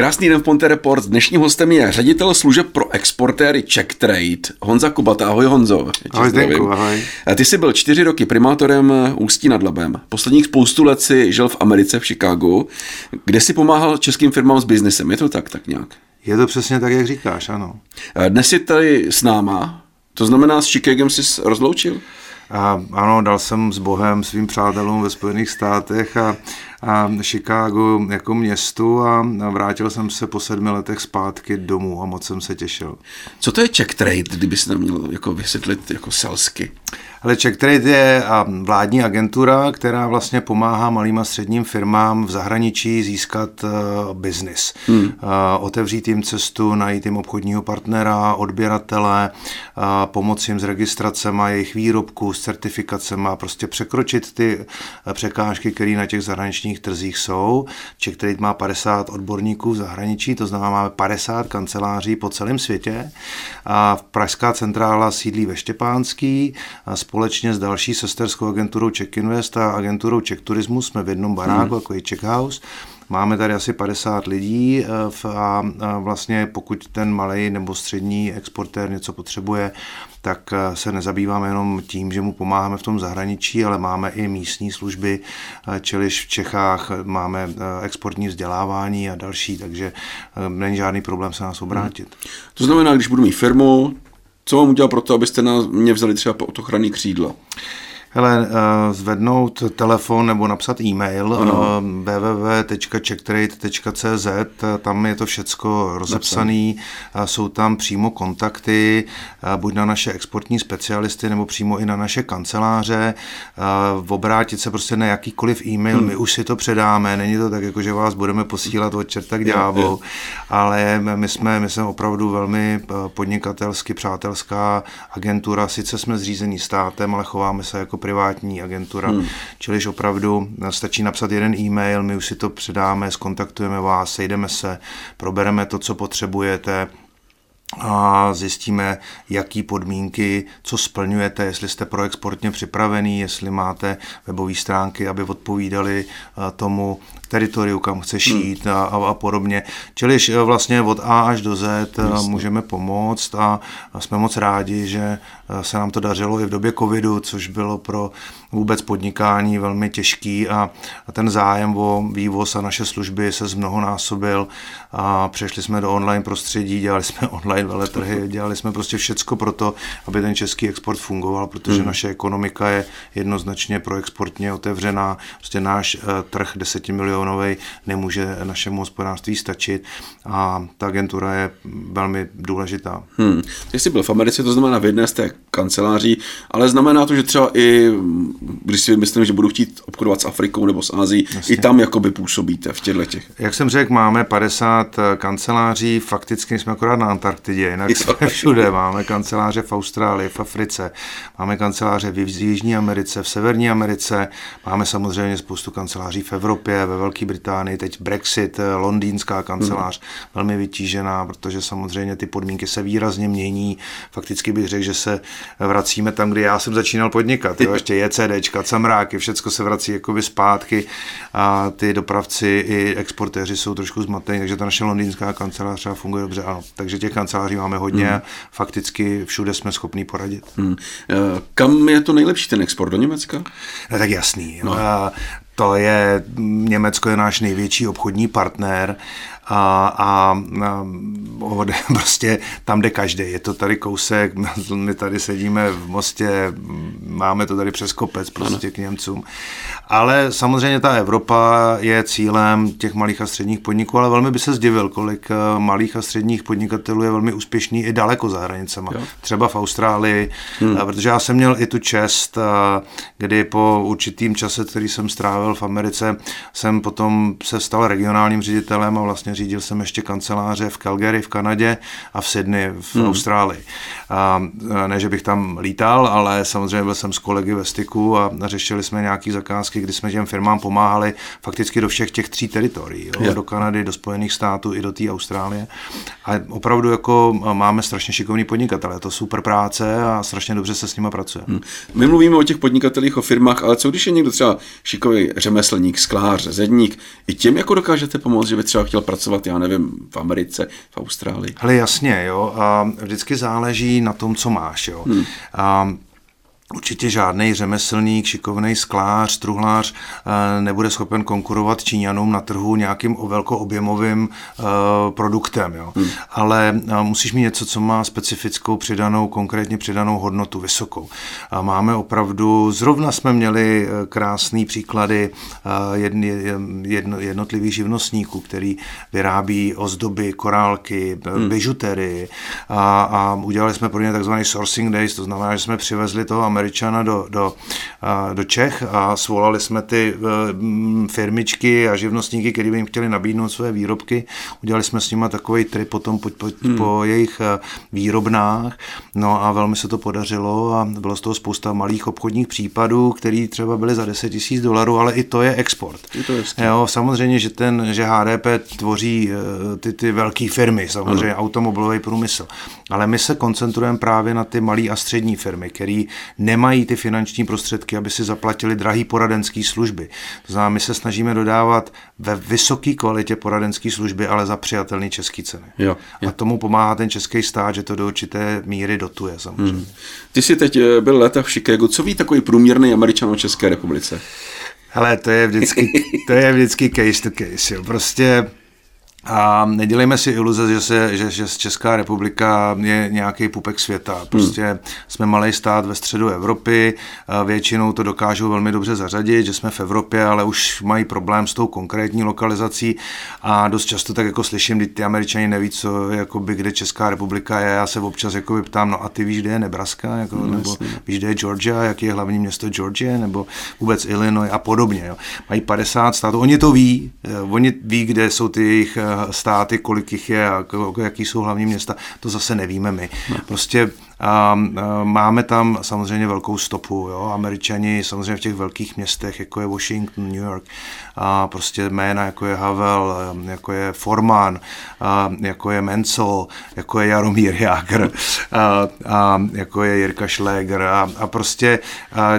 Krásný den v Ponte Report. Dnešním hostem je ředitel služeb pro exportéry Czech Trade, Honza Kubata. Ahoj Honzo. Ahoj Zdenku, ahoj. Ty jsi byl čtyři roky primátorem Ústí nad Labem. Posledních spoustu let si žil v Americe, v Chicagu, kde si pomáhal českým firmám s biznesem. Je to tak, tak nějak? Je to přesně tak, jak říkáš, ano. Dnes jsi tady s náma, to znamená s Chicagem jsi rozloučil? A ano, dal jsem s Bohem svým přátelům ve Spojených státech a, a Chicago jako městu a vrátil jsem se po sedmi letech zpátky domů a moc jsem se těšil. Co to je check trade, kdyby se tam měl jako vysvětlit jako selsky? Ale Czech Trade je vládní agentura, která vlastně pomáhá malým a středním firmám v zahraničí získat uh, biznis. Hmm. Uh, otevřít jim cestu, najít jim obchodního partnera, odběratele, uh, pomoci jim s registracemi jejich výrobků, s certifikacemi, prostě překročit ty překážky, které na těch zahraničních trzích jsou. Czech Trade má 50 odborníků v zahraničí, to znamená, máme 50 kanceláří po celém světě. A Pražská centrála sídlí ve Štěpánský, společně s další sesterskou agenturou Czech Invest a agenturou Czech Turismu jsme v jednom baráku, hmm. jako je Czech House. Máme tady asi 50 lidí eh, a vlastně pokud ten malý nebo střední exportér něco potřebuje, tak eh, se nezabýváme jenom tím, že mu pomáháme v tom zahraničí, ale máme i místní služby, eh, čiliž v Čechách máme exportní vzdělávání a další, takže není žádný problém se nás obrátit. Hmm. To znamená, když budu mít firmu, co mám udělat pro to, abyste na mě vzali třeba pod ochranný křídlo? Hele, uh, zvednout telefon nebo napsat e-mail uh, www.checktrade.cz, tam je to všecko rozepsané, jsou tam přímo kontakty, uh, buď na naše exportní specialisty, nebo přímo i na naše kanceláře, obrátit se prostě na jakýkoliv e-mail, hmm. my už si to předáme, není to tak, jako že vás budeme posílat od čerta k ďáblu, ale my jsme, my jsme opravdu velmi podnikatelsky přátelská agentura, sice jsme zřízení státem, ale chováme se jako privátní agentura, hmm. čiliž opravdu stačí napsat jeden e-mail, my už si to předáme, skontaktujeme vás, sejdeme se, probereme to, co potřebujete, a zjistíme, jaký podmínky, co splňujete, jestli jste pro exportně připravený, jestli máte webové stránky, aby odpovídali eh, tomu teritoriu, kam chce šít hmm. a, a podobně. Čili eh, vlastně od A až do Z eh, Jasně. můžeme pomoct a, a jsme moc rádi, že se nám to dařilo i v době covidu, což bylo pro vůbec podnikání velmi těžký a, a ten zájem o vývoz a naše služby se zmnohonásobil a přešli jsme do online prostředí, dělali jsme online veletrhy, dělali jsme prostě všecko pro to, aby ten český export fungoval, protože hmm. naše ekonomika je jednoznačně pro exportně otevřená, prostě náš uh, trh desetimilionový nemůže našemu hospodářství stačit a ta agentura je velmi důležitá. Hmm. Ty jsi byl v Americe, to znamená v jedné z té kanceláří, ale znamená to, že třeba i když si myslím, že budu chtít obchodovat s Afrikou nebo s Ázií, i tam jakoby působíte v těchto těch. Jak jsem řekl, máme 50 eh, kanceláří, fakticky jsme akorát na Antarktidě, jinak jsme všude. Máme kanceláře v Austrálii, v Africe, máme kanceláře v Jižní Americe, v Severní Americe, máme samozřejmě spoustu kanceláří v Evropě, ve Velké Británii, teď Brexit, eh, londýnská kancelář, hmm. velmi vytížená, protože samozřejmě ty podmínky se výrazně mění. Fakticky bych řekl, že se vracíme tam, kde já jsem začínal podnikat. Jo, ještě JCD CDčka, camráky, všechno se vrací jakoby zpátky a ty dopravci i exportéři jsou trošku zmatení, takže ta naše londýnská kancelář třeba funguje dobře, ano. Takže těch kanceláří máme hodně hmm. fakticky všude jsme schopní poradit. Hmm. Kam je to nejlepší ten export do Německa? No, tak jasný. No. To je, Německo je náš největší obchodní partner a, a, a prostě tam jde každý. Je to tady kousek, my tady sedíme v Mostě, máme to tady přes kopec prostě ano. k Němcům. Ale samozřejmě ta Evropa je cílem těch malých a středních podniků, ale velmi by se zdivil, kolik eh, malých a středních podnikatelů je velmi úspěšný i daleko za hranicema. Jo. Třeba v Austrálii, hmm. Eh, protože já jsem měl i tu čest, eh, kdy po určitým čase, který jsem strávil v Americe, jsem potom se stal regionálním ředitelem a vlastně řídil jsem ještě kanceláře v Calgary v Kanadě a v Sydney v hmm. Austrálii. A ne, že bych tam lítal, ale samozřejmě byl jsem s kolegy ve styku a řešili jsme nějaké zakázky, kdy jsme těm firmám pomáhali fakticky do všech těch tří teritorií, jo, do Kanady, do Spojených států i do té Austrálie. A opravdu jako máme strašně šikovní podnikatele, je to super práce a strašně dobře se s nimi pracuje. Hmm. My mluvíme o těch podnikatelích, o firmách, ale co když je někdo třeba šikový řemeslník, sklář, zedník, i těm jako dokážete pomoct, že by třeba chtěl pracovat, já nevím, v Americe, v Austrálii? Ale jasně, jo, a vždycky záleží na tom, co máš, jo. Hmm. A Určitě žádný řemeslník, šikovný sklář, truhlář eh, nebude schopen konkurovat Číňanům na trhu nějakým velkoobjemovým eh, produktem. Jo. Hmm. Ale eh, musíš mít něco, co má specifickou přidanou, konkrétně přidanou hodnotu vysokou. A máme opravdu, zrovna jsme měli krásné příklady jednotlivých živnostníků, který vyrábí ozdoby, korálky, hmm. bižutery a, a udělali jsme pro ně takzvaný sourcing days, to znamená, že jsme přivezli toho Američana do, do, do Čech a svolali jsme ty e, firmičky a živnostníky, kteří by jim chtěli nabídnout své výrobky. Udělali jsme s nimi takový trip potom po, po, hmm. po jejich e, výrobnách. No a velmi se to podařilo a bylo z toho spousta malých obchodních případů, které třeba byly za 10 tisíc dolarů, ale i to je export. Je to jo, samozřejmě, že ten, že HDP tvoří e, ty, ty velké firmy, samozřejmě ano. automobilový průmysl. Ale my se koncentrujeme právě na ty malé a střední firmy, které nemají ty finanční prostředky, aby si zaplatili drahý poradenské služby. To znamená, my se snažíme dodávat ve vysoké kvalitě poradenské služby, ale za přijatelné české ceny. Jo, jo. A tomu pomáhá ten český stát, že to do určité míry dotuje samozřejmě. Hmm. Ty jsi teď eh, byl léta v Chicagu. Co ví takový průměrný američan o České republice? Hele, to je vždycky, to je vždycky case to case. Jo. Prostě a nedělejme si iluze, že, se, že, že Česká republika je nějaký pupek světa. Hmm. Prostě hmm. jsme malý stát ve středu Evropy, většinou to dokážou velmi dobře zařadit, že jsme v Evropě, ale už mají problém s tou konkrétní lokalizací a dost často tak jako slyším, kdy ty američani neví, co, jakoby, kde Česká republika je. Já se občas jakoby ptám, no a ty víš, kde je Nebraska, jako, no, nebo jasný. víš, kde je Georgia, jaký je hlavní město Georgie, nebo vůbec Illinois a podobně. Jo. Mají 50 států, oni to ví, eh, oni ví, kde jsou ty jejich eh, státy, kolik jich je a jaký jsou hlavní města, to zase nevíme my. No. Prostě a, máme tam samozřejmě velkou stopu. Jo? Američani samozřejmě v těch velkých městech, jako je Washington, New York, a prostě jména, jako je Havel, jako je Forman, jako je Mencel, jako je Jaromír Jágr, a, a jako je Jirka Schläger a, a prostě a,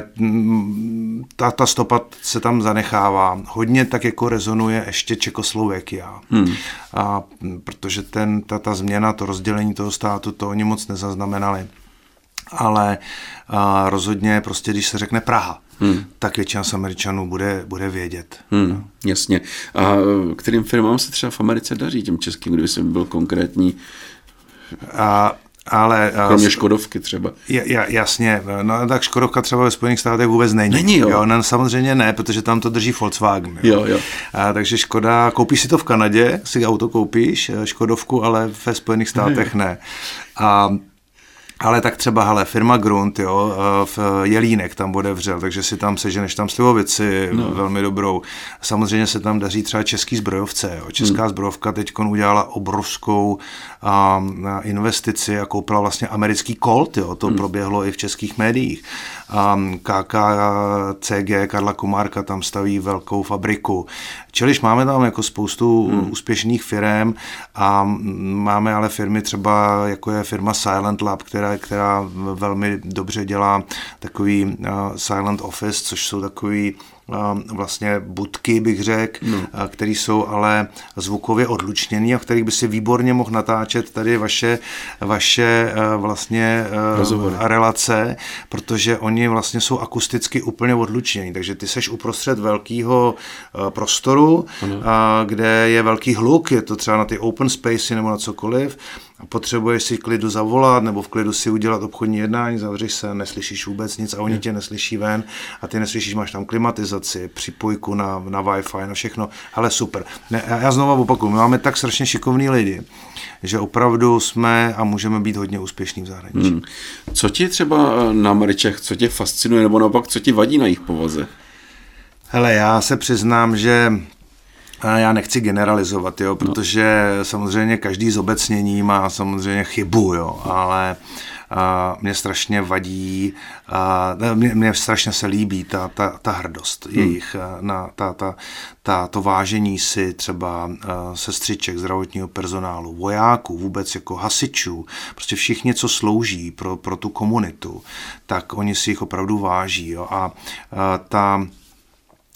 ta, ta stopa se tam zanechává. Hodně tak jako rezonuje ještě Čekoslověkia. Hmm. A, protože ten, ta, ta změna, to rozdělení toho státu, to oni moc nezaznamenali ale a rozhodně prostě, když se řekne Praha, hmm. tak většina z Američanů bude, bude vědět. Hmm, no. Jasně. A kterým firmám se třeba v Americe daří, těm českým, kdyby jsem byl konkrétní? A ale, Kromě Škodovky třeba. Ja, jasně, no tak Škodovka třeba ve Spojených státech vůbec není. Není, jo. jo no, samozřejmě ne, protože tam to drží Volkswagen. Jo, jo. jo. A, takže Škoda, koupíš si to v Kanadě, si auto koupíš, Škodovku, ale ve Spojených státech ne. A ale tak třeba, hele, firma Grunt, jo, eh, v Jelínek tam bude vřel, takže si tam seženeš tam slivovici no. velmi dobrou. Samozřejmě se tam daří třeba český zbrojovce, jo. Česká hmm. zbrojovka teď udělala obrovskou um, investici a koupila vlastně americký Colt, jo, to hmm. proběhlo i v českých médiích. Um, KKCG, Karla Komárka tam staví velkou fabriku. Čiliž máme tam jako spoustu hmm. úspěšných firm a máme ale firmy třeba, jako je firma Silent Lab, která, která velmi dobře dělá takový uh, Silent Office, což jsou takový vlastně budky, bych řekl, no. které jsou ale zvukově odlučněné a v kterých by si výborně mohl natáčet tady vaše, vaše vlastně Rozhovory. relace, protože oni vlastně jsou akusticky úplně odlučnění, takže ty seš uprostřed velkého prostoru, ano. kde je velký hluk, je to třeba na ty open spacey nebo na cokoliv a potřebuješ si klidu zavolat nebo v klidu si udělat obchodní jednání, zavřeš se, neslyšíš vůbec nic a oni tě neslyší ven a ty neslyšíš, máš tam klimatizaci, připojku na, na Wi-Fi, na všechno, ale super. Ne, já znovu opakuju, my máme tak strašně šikovní lidi, že opravdu jsme a můžeme být hodně úspěšní v zahraničí. Hmm. Co ti třeba na Mričech, co tě fascinuje, nebo naopak, co ti vadí na jejich povaze? Hele, já se přiznám, že já nechci generalizovat, jo, no. protože no. samozřejmě každý zobecnění má samozřejmě chybu, jo, ale a mě strašně vadí, a mě, mě strašně se líbí ta, ta, ta hrdost hmm. jejich, na ta, ta, ta, to vážení si třeba sestřiček, zdravotního personálu, vojáků, vůbec jako hasičů, prostě všichni, co slouží pro, pro tu komunitu, tak oni si jich opravdu váží. Jo. A, a ta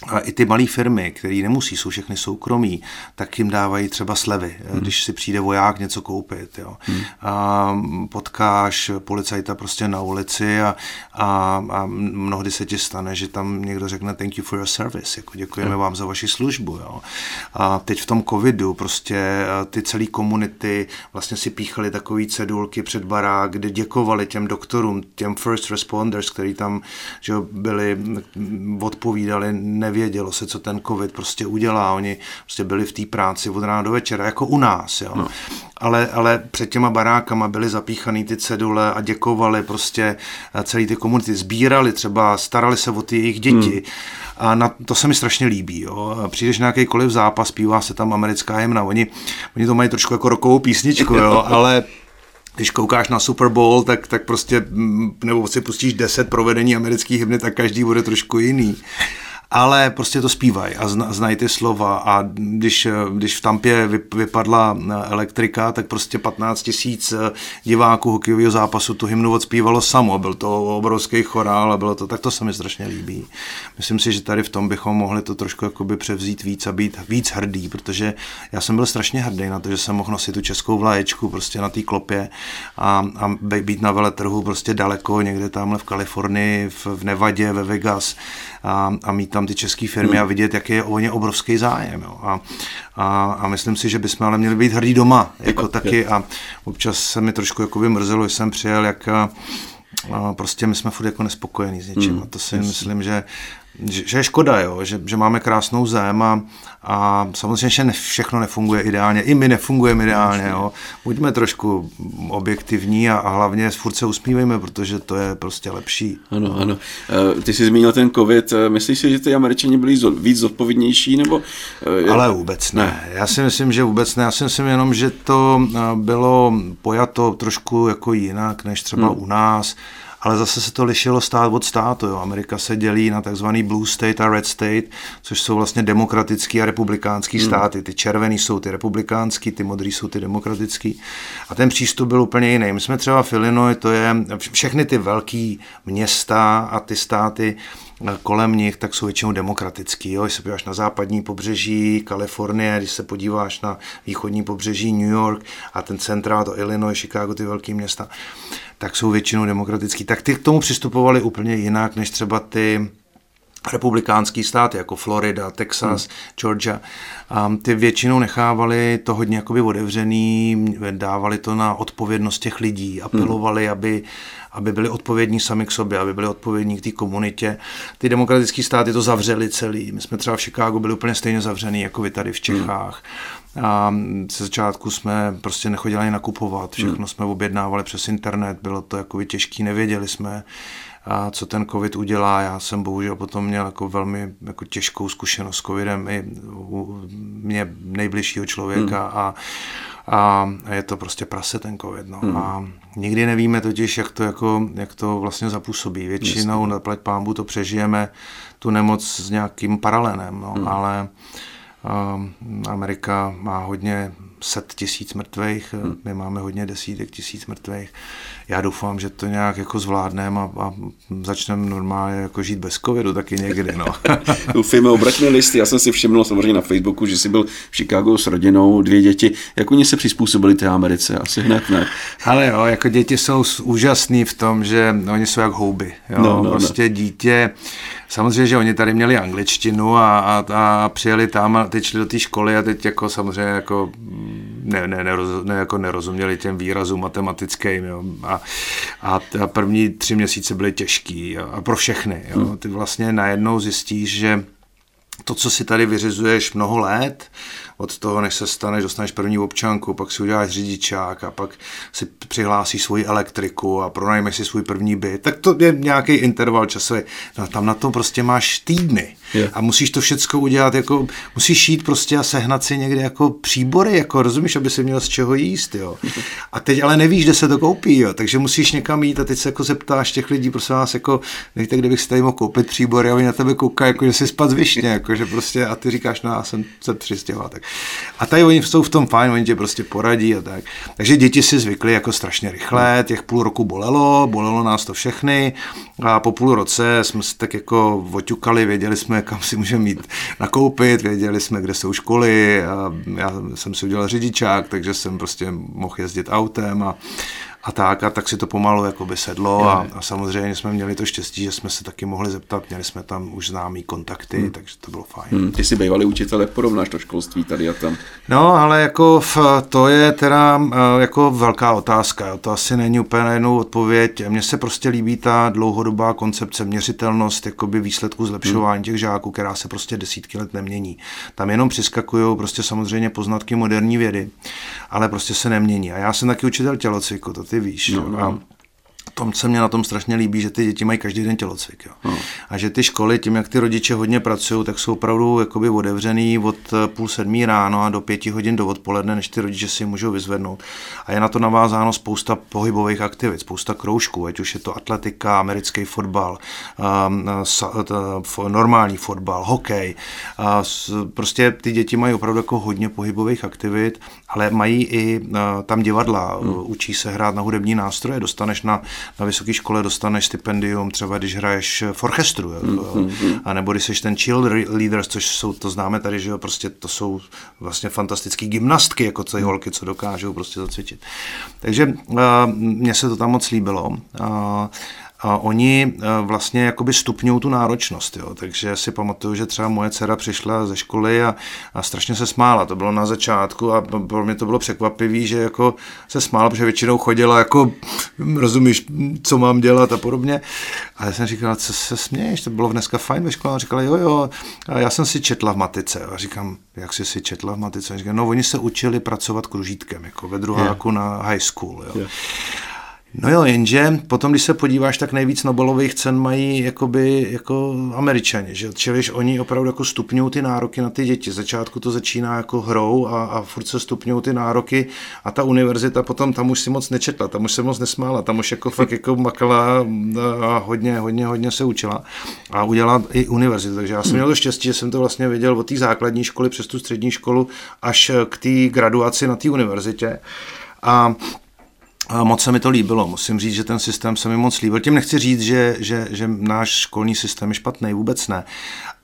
a i ty malé firmy, které nemusí, jsou všechny soukromí, tak jim dávají třeba slevy, hmm. když si přijde voják něco koupit. Jo. Hmm. A potkáš policajta prostě na ulici a, a, a mnohdy se ti stane, že tam někdo řekne thank you for your service, jako děkujeme hmm. vám za vaši službu. Jo. A teď v tom covidu prostě ty celé komunity vlastně si píchali takové cedulky před barák, kde děkovali těm doktorům, těm first responders, kteří tam že byli, odpovídali, nevědělo se, co ten covid prostě udělá. Oni prostě byli v té práci od rána do večera, jako u nás. Jo. No. Ale, ale před těma barákama byly zapíchané ty cedule a děkovali prostě eh, celý ty komunity. Sbírali třeba, starali se o ty jejich děti. Hmm. A na, to se mi strašně líbí. Jo. Přijdeš na jakýkoliv zápas, zpívá se tam americká hymna. Oni, oni to mají trošku jako rokovou písničku, jo, ale když koukáš na Super Bowl, tak, tak prostě, mm, nebo si pustíš 10 provedení amerických hymny, tak každý bude trošku jiný ale prostě to zpívají a zna, znají ty slova. A když, když v Tampě vypadla elektrika, tak prostě 15 tisíc diváků hokejového zápasu tu hymnu odspívalo samo, byl to obrovský chorál a bylo to, tak to se mi strašně líbí. Myslím si, že tady v tom bychom mohli to trošku jakoby převzít víc a být víc hrdý, protože já jsem byl strašně hrdý na to, že jsem mohl nosit tu českou vlaječku prostě na té klopě a, a být na veletrhu prostě daleko, někde tamhle v Kalifornii, v, v Nevadě, ve Vegas a, a mít tam ty české firmy hmm. a vidět, jaký je o ně obrovský zájem. Jo. A, a, a myslím si, že bychom ale měli být hrdí doma, jako je, taky. Je. A občas se mi trošku jakoby mrzelo, že jsem přijel, jak a prostě my jsme furt jako nespokojení s něčím. Hmm. A to si myslím, že že je škoda, jo, že, že máme krásnou zem a, a samozřejmě, že ne, všechno nefunguje ideálně. I my nefungujeme ideálně. Jo. Buďme trošku objektivní a, a hlavně furt se usmívejme, protože to je prostě lepší. Ano, ano. Eh, ty jsi zmínil ten covid. Eh, myslíš si, že ty američani byli víc zodpovědnější? Nebo... Eh, Ale vůbec ne. ne. Já si myslím, že vůbec ne. Já si myslím jenom, že to bylo pojato trošku jako jinak, než třeba hmm. u nás ale zase se to lišilo stát od státu. Jo. Amerika se dělí na takzvaný blue state a red state, což jsou vlastně demokratický a republikánský hmm. státy. Ty červený jsou ty republikánský, ty modrý jsou ty demokratický. A ten přístup byl úplně jiný. My jsme třeba v Illinois, to je všechny ty velké města a ty státy, kolem nich, tak jsou většinou demokratický. Jo? Když se podíváš na západní pobřeží Kalifornie, když se podíváš na východní pobřeží New York a ten centrál, to Illinois, Chicago, ty velké města, tak jsou většinou demokratický. Tak ty k tomu přistupovali úplně jinak, než třeba ty republikánský státy, jako Florida, Texas, hmm. Georgia, um, ty většinou nechávali to hodně jakoby otevřený, dávali to na odpovědnost těch lidí, apelovali, hmm. aby, aby byli odpovědní sami k sobě, aby byli odpovědní k té komunitě. Ty demokratické státy to zavřeli celý. My jsme třeba v Chicagu byli úplně stejně zavřený, jako vy tady v Čechách. Hmm. A ze začátku jsme prostě nechodili ani nakupovat, všechno hmm. jsme objednávali přes internet, bylo to jako těžké, nevěděli jsme, a co ten covid udělá. Já jsem bohužel potom měl jako velmi jako těžkou zkušenost s covidem i u mě nejbližšího člověka hmm. a, a je to prostě prase ten covid. No. Hmm. A nikdy nevíme totiž, jak to, jako, jak to vlastně zapůsobí. Většinou na pleť pámbu to přežijeme tu nemoc s nějakým paralenem, no. hmm. ale Amerika má hodně set tisíc mrtvých, hmm. my máme hodně desítek tisíc mrtvých. Já doufám, že to nějak jako zvládneme a, a začneme normálně jako žít bez covidu taky někdy. No. Doufejme, obraťme listy. Já jsem si všiml samozřejmě na Facebooku, že jsi byl v Chicago s rodinou, dvě děti. Jak oni se přizpůsobili té Americe? Asi hned ne. Ale jo, jako děti jsou úžasný v tom, že oni jsou jak houby. Jo? No, no, prostě no. dítě, samozřejmě, že oni tady měli angličtinu a, a, a přijeli tam a teď šli do té školy a teď jako samozřejmě jako ne, ne, neroz, ne, jako nerozuměli těm výrazům matematickým. Jo. A, a, a první tři měsíce byly těžký jo. a pro všechny. Jo. Hmm. Ty vlastně najednou zjistíš, že to, co si tady vyřizuješ mnoho let, od toho, než se staneš, dostaneš první občanku, pak si uděláš řidičák a pak si přihlásíš svoji elektriku a pronajmeš si svůj první byt, tak to je nějaký interval časový. No, tam na to prostě máš týdny. Yeah. A musíš to všecko udělat, jako musíš jít prostě a sehnat si někde jako příbory, jako rozumíš, aby si měl z čeho jíst, jo. A teď ale nevíš, kde se to koupí, jo. Takže musíš někam jít a teď se jako zeptáš těch lidí, prosím vás, jako, víte, kde bych si tady mohl koupit příbory a oni na tebe koukají, jako že si spad z višně, jako jako, že prostě, a ty říkáš, no já jsem se přistěhoval. Tak. A tady oni jsou v tom fajn, oni tě prostě poradí a tak. Takže děti si zvykly jako strašně rychle, těch půl roku bolelo, bolelo nás to všechny a po půl roce jsme se tak jako oťukali, věděli jsme, kam si můžeme mít nakoupit, věděli jsme, kde jsou školy a já jsem si udělal řidičák, takže jsem prostě mohl jezdit autem a, a tak, a tak si to pomalu jakoby sedlo a, a samozřejmě jsme měli to štěstí, že jsme se taky mohli zeptat, měli jsme tam už známý kontakty, hmm. takže to bylo fajn. Hmm, ty jsi bývalý učitel, jak porovnáš to školství tady a tam? No, ale jako v, to je teda eh, jako velká otázka, to asi není úplně na jednu odpověď. Mně se prostě líbí ta dlouhodobá koncepce, měřitelnost jakoby výsledku zlepšování hmm. těch žáků, která se prostě desítky let nemění. Tam jenom přiskakují prostě samozřejmě poznatky moderní vědy, ale prostě se nemění. A já jsem taky učitel tělocviku, to ty ty víš. No, no. Tom se mě na tom strašně líbí, že ty děti mají každý den tělocvik. Jo. No. A že ty školy, tím jak ty rodiče hodně pracují, tak jsou opravdu jakoby otevřený od eh, půl sedmí ráno a do pěti hodin do odpoledne, než ty rodiče si můžou vyzvednout. A je na to navázáno spousta pohybových aktivit, spousta kroužků, ať už je to atletika, americký fotbal, um, normální fotbal, hokej. A prostě ty děti mají opravdu jako hodně pohybových aktivit, ale mají i tam divadla, hmm. učí se hrát na hudební nástroje, dostaneš na na vysoké škole dostaneš stipendium, třeba když hraješ v orchestru, mm, mm, mm. a nebo když jsi ten chill leaders, což jsou, to známe tady, že jo, prostě to jsou vlastně fantastické gymnastky, jako ty mm. holky, co dokážou prostě zacvičit. Takže mně se to tam moc líbilo. Uh, a oni eh, vlastně jakoby stupňují tu náročnost, jo. takže si pamatuju, že třeba moje dcera přišla ze školy a, a strašně se smála, to bylo na začátku a pro mě to bylo překvapivý, že jako se smála, protože většinou chodila jako, rozumíš, co mám dělat a podobně. A já jsem říkal, co se směješ, to bylo dneska fajn ve škole. A říkala, jo, jo, a já jsem si četla v matice. A říkám, jak jsi si četla v matice? A říkám, no oni se učili pracovat kružítkem, jako ve druháku yeah. na high school. Jo. Yeah. No jo, jenže potom, když se podíváš, tak nejvíc Nobelových cen mají jakoby, jako američani, že? Čili oni opravdu jako stupňují ty nároky na ty děti. Začátku to začíná jako hrou a, a furt se stupňují ty nároky a ta univerzita potom tam už si moc nečetla, tam už se moc nesmála, tam už jako fakt jako makala a hodně, hodně, hodně se učila a udělala i univerzitu. Takže já jsem měl to štěstí, že jsem to vlastně viděl od té základní školy přes tu střední školu až k té graduaci na té univerzitě. A a moc se mi to líbilo, musím říct, že ten systém se mi moc líbil. Tím nechci říct, že, že, že náš školní systém je špatný, vůbec ne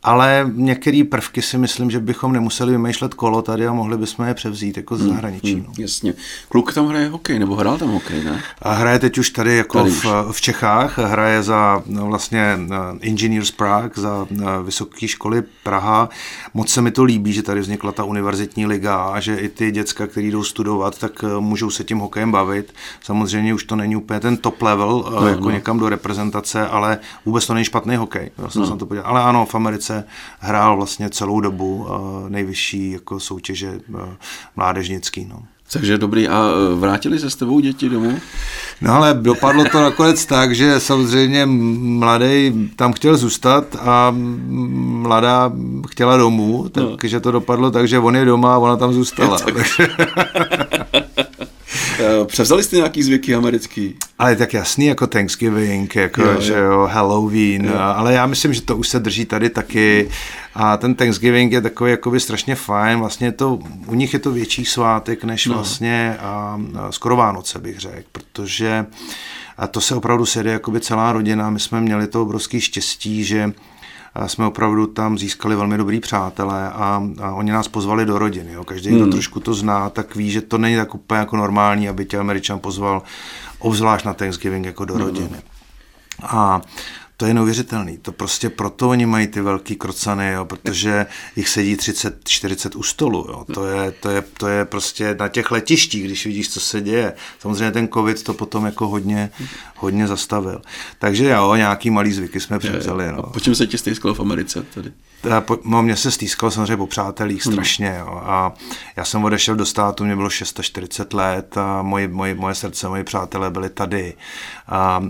ale některé prvky si myslím, že bychom nemuseli vymýšlet kolo tady a mohli bychom je převzít jako z hmm, zahraničí. Hmm, no. jasně. Kluk tam hraje hokej, nebo hrál tam hokej, ne? A hraje teď už tady jako tady v, už. v Čechách, hraje za no, vlastně Engineers Prague, za Vysoké školy Praha. Moc se mi to líbí, že tady vznikla ta univerzitní liga a že i ty děcka, kteří jdou studovat, tak eh, můžou se tím hokejem bavit. Samozřejmě už to není úplně ten top level, eh, no, jako no. někam do reprezentace, ale vůbec to není špatný hokej. Já jsem no. to podíval. Ale ano, v Americe Americe hrál vlastně celou dobu eh, nejvyšší jako soutěže eh, mládežnický. No. Takže dobrý. A eh, vrátili se s tebou děti domů? No ale dopadlo to nakonec tak, že samozřejmě mladý tam chtěl zůstat a mladá chtěla domů, no. takže to dopadlo tak, že on je doma a ona tam zůstala. Eh, převzali jste nějaký zvyky americký? Ale tak jasný, jako Thanksgiving, jako jo, že jo, Halloween, jo. ale já myslím, že to už se drží tady taky a ten Thanksgiving je takový jakoby strašně fajn, vlastně to, u nich je to větší svátek než no. vlastně a, a skoro Vánoce bych řekl, protože a to se opravdu sede jakoby celá rodina, my jsme měli to obrovský štěstí, že jsme opravdu tam získali velmi dobrý přátelé a, a oni nás pozvali do rodiny. Jo. Každý, kdo hmm. trošku to zná, tak ví, že to není tak úplně jako normální, aby tě Američan pozval obzvlášť na Thanksgiving jako do hmm. rodiny. A to je neuvěřitelný. To prostě proto oni mají ty velký krocany, jo, protože jich sedí 30-40 u stolu. Jo. To, je, to, je, to je prostě na těch letištích, když vidíš, co se děje. Samozřejmě ten covid to potom jako hodně, hodně zastavil. Takže jo, nějaký malý zvyky jsme převzali. No. A po čem se ti stýskalo v Americe tady? No, mě se stýskalo samozřejmě po přátelích hmm. strašně. Hmm. Jo. A já jsem odešel do státu, mě bylo 640 let a moje, moje, moje srdce, moje přátelé byli tady. A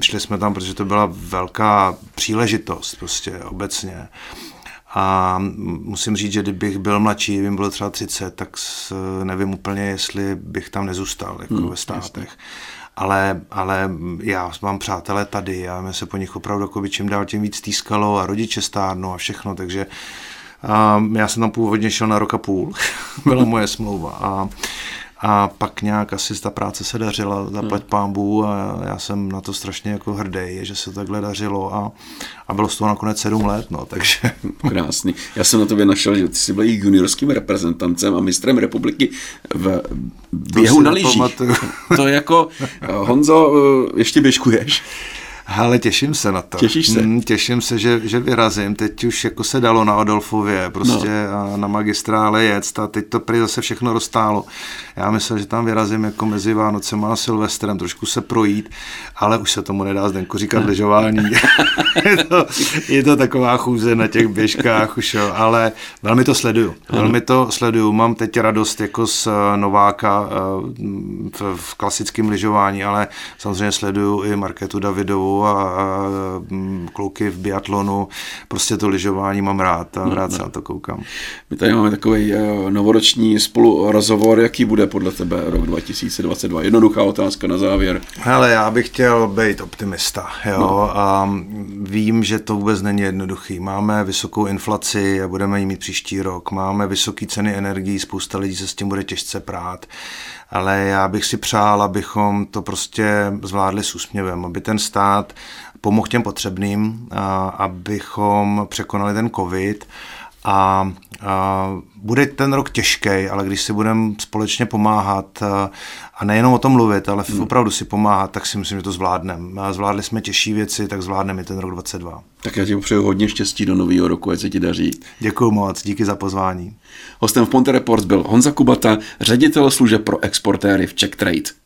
šli jsme tam, protože to byla velká příležitost prostě obecně. A musím říct, že kdybych byl mladší, kdybych byl třeba 30, tak nevím úplně, jestli bych tam nezůstal jako hmm, ve státech. Jasně ale, ale já mám přátelé tady a mě se po nich opravdu jako čím dál tím víc stýskalo a rodiče stárnou a všechno, takže A já jsem tam původně šel na rok a půl, byla moje smlouva. A a pak nějak asi ta práce se dařila, zaplať hmm. pámbu a já jsem na to strašně jako hrdý, že se to takhle dařilo a, a bylo z toho nakonec sedm let, no, takže. Krásný. Já jsem na tobě našel, že ty jsi byl juniorským reprezentantem a mistrem republiky v běhu na lyžích. To jako, Honzo, ještě běžkuješ? Ale těším se na to. Těšíš se? Mm, těším se, že, že vyrazím. Teď už jako se dalo na Adolfově, prostě no. a na magistrále jet a teď to prý zase všechno roztálo. Já myslím, že tam vyrazím jako mezi Vánocem a Silvestrem, trošku se projít, ale už se tomu nedá Zdenku říkat ležování. je, to, je to taková chůze na těch běžkách už, jo, ale velmi to sleduju. Velmi to sleduju. Mám teď radost jako z eh, Nováka eh, v, v klasickém lyžování, ale samozřejmě sleduju i Marketu Davidovou, a, a mm, kluky v biatlonu, prostě to lyžování mám rád a no, rád no. se na to koukám. My tady máme takový uh, novoroční spolu rozhovor, jaký bude podle tebe rok 2022? Jednoduchá otázka na závěr. Hele, já bych chtěl být optimista, jo, no. a vím, že to vůbec není jednoduchý. Máme vysokou inflaci a budeme ji mít příští rok, máme vysoké ceny energií, spousta lidí se s tím bude těžce prát ale já bych si přál, abychom to prostě zvládli s úsměvem, aby ten stát pomohl těm potřebným, abychom překonali ten covid a, a bude ten rok těžký, ale když si budeme společně pomáhat a nejenom o tom mluvit, ale hmm. opravdu si pomáhat, tak si myslím, že to zvládneme. Zvládli jsme těžší věci, tak zvládneme i ten rok 22. Tak já ti přeju hodně štěstí do nového roku, ať se ti daří. Děkuji moc, díky za pozvání. Hostem v Ponte Reports byl Honza Kubata, ředitel služeb pro exportéry v Czech Trade.